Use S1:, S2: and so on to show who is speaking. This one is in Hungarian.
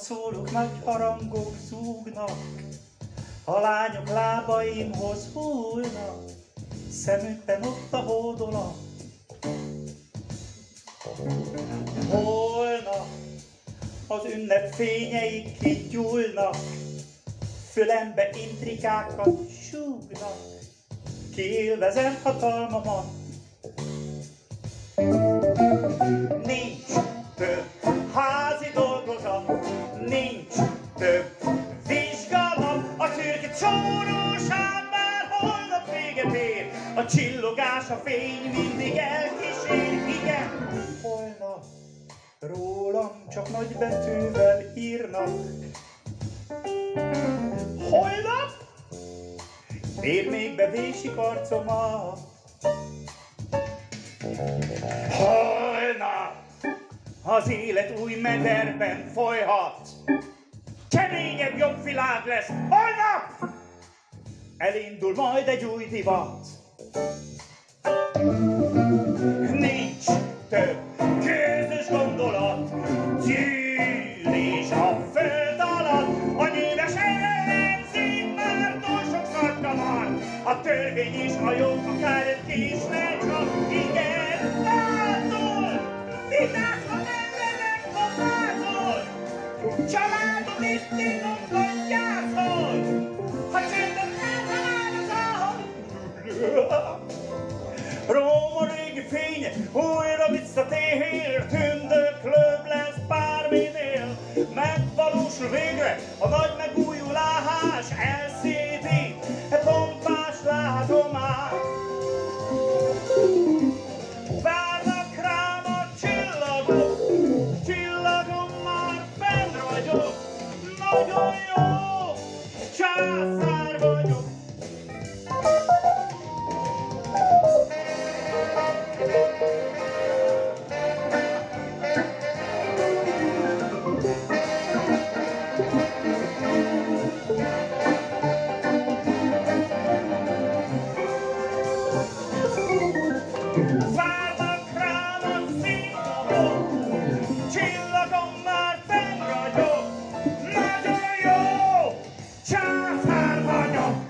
S1: szólok, nagy harangok zúgnak, a lányok lábaimhoz hullnak, szemükben ott a hódolat. Holnap az ünnep fényei kigyúlnak, fülembe intrikákat súgnak, kiélvezem hatalmamat. Véget ér, a csillogás, a fény mindig elkísér, igen, holnap rólam csak nagy betűvel írnak. Holnap még vésik arcomat. Holnap az élet új mederben folyhat. Keményebb, jobb világ lesz. Holnap elindul majd egy új divat. Nincs több közös gondolat, gyűlés a föld alatt, a nyíles ellenzék már túl sok szarka van, a törvény és a jog akár egy kis csak igen, tátol, Fénye újra visszatér, tündöklőbb lesz bárminél. Megvalósul végre a nagy megújulás, elszédi e pompás látomás. Várnak rám a csillagok, csillagom már fenn ragyog, nagyon Fárakrán a csillagom már fenn vagyok, jó, császár vagyok.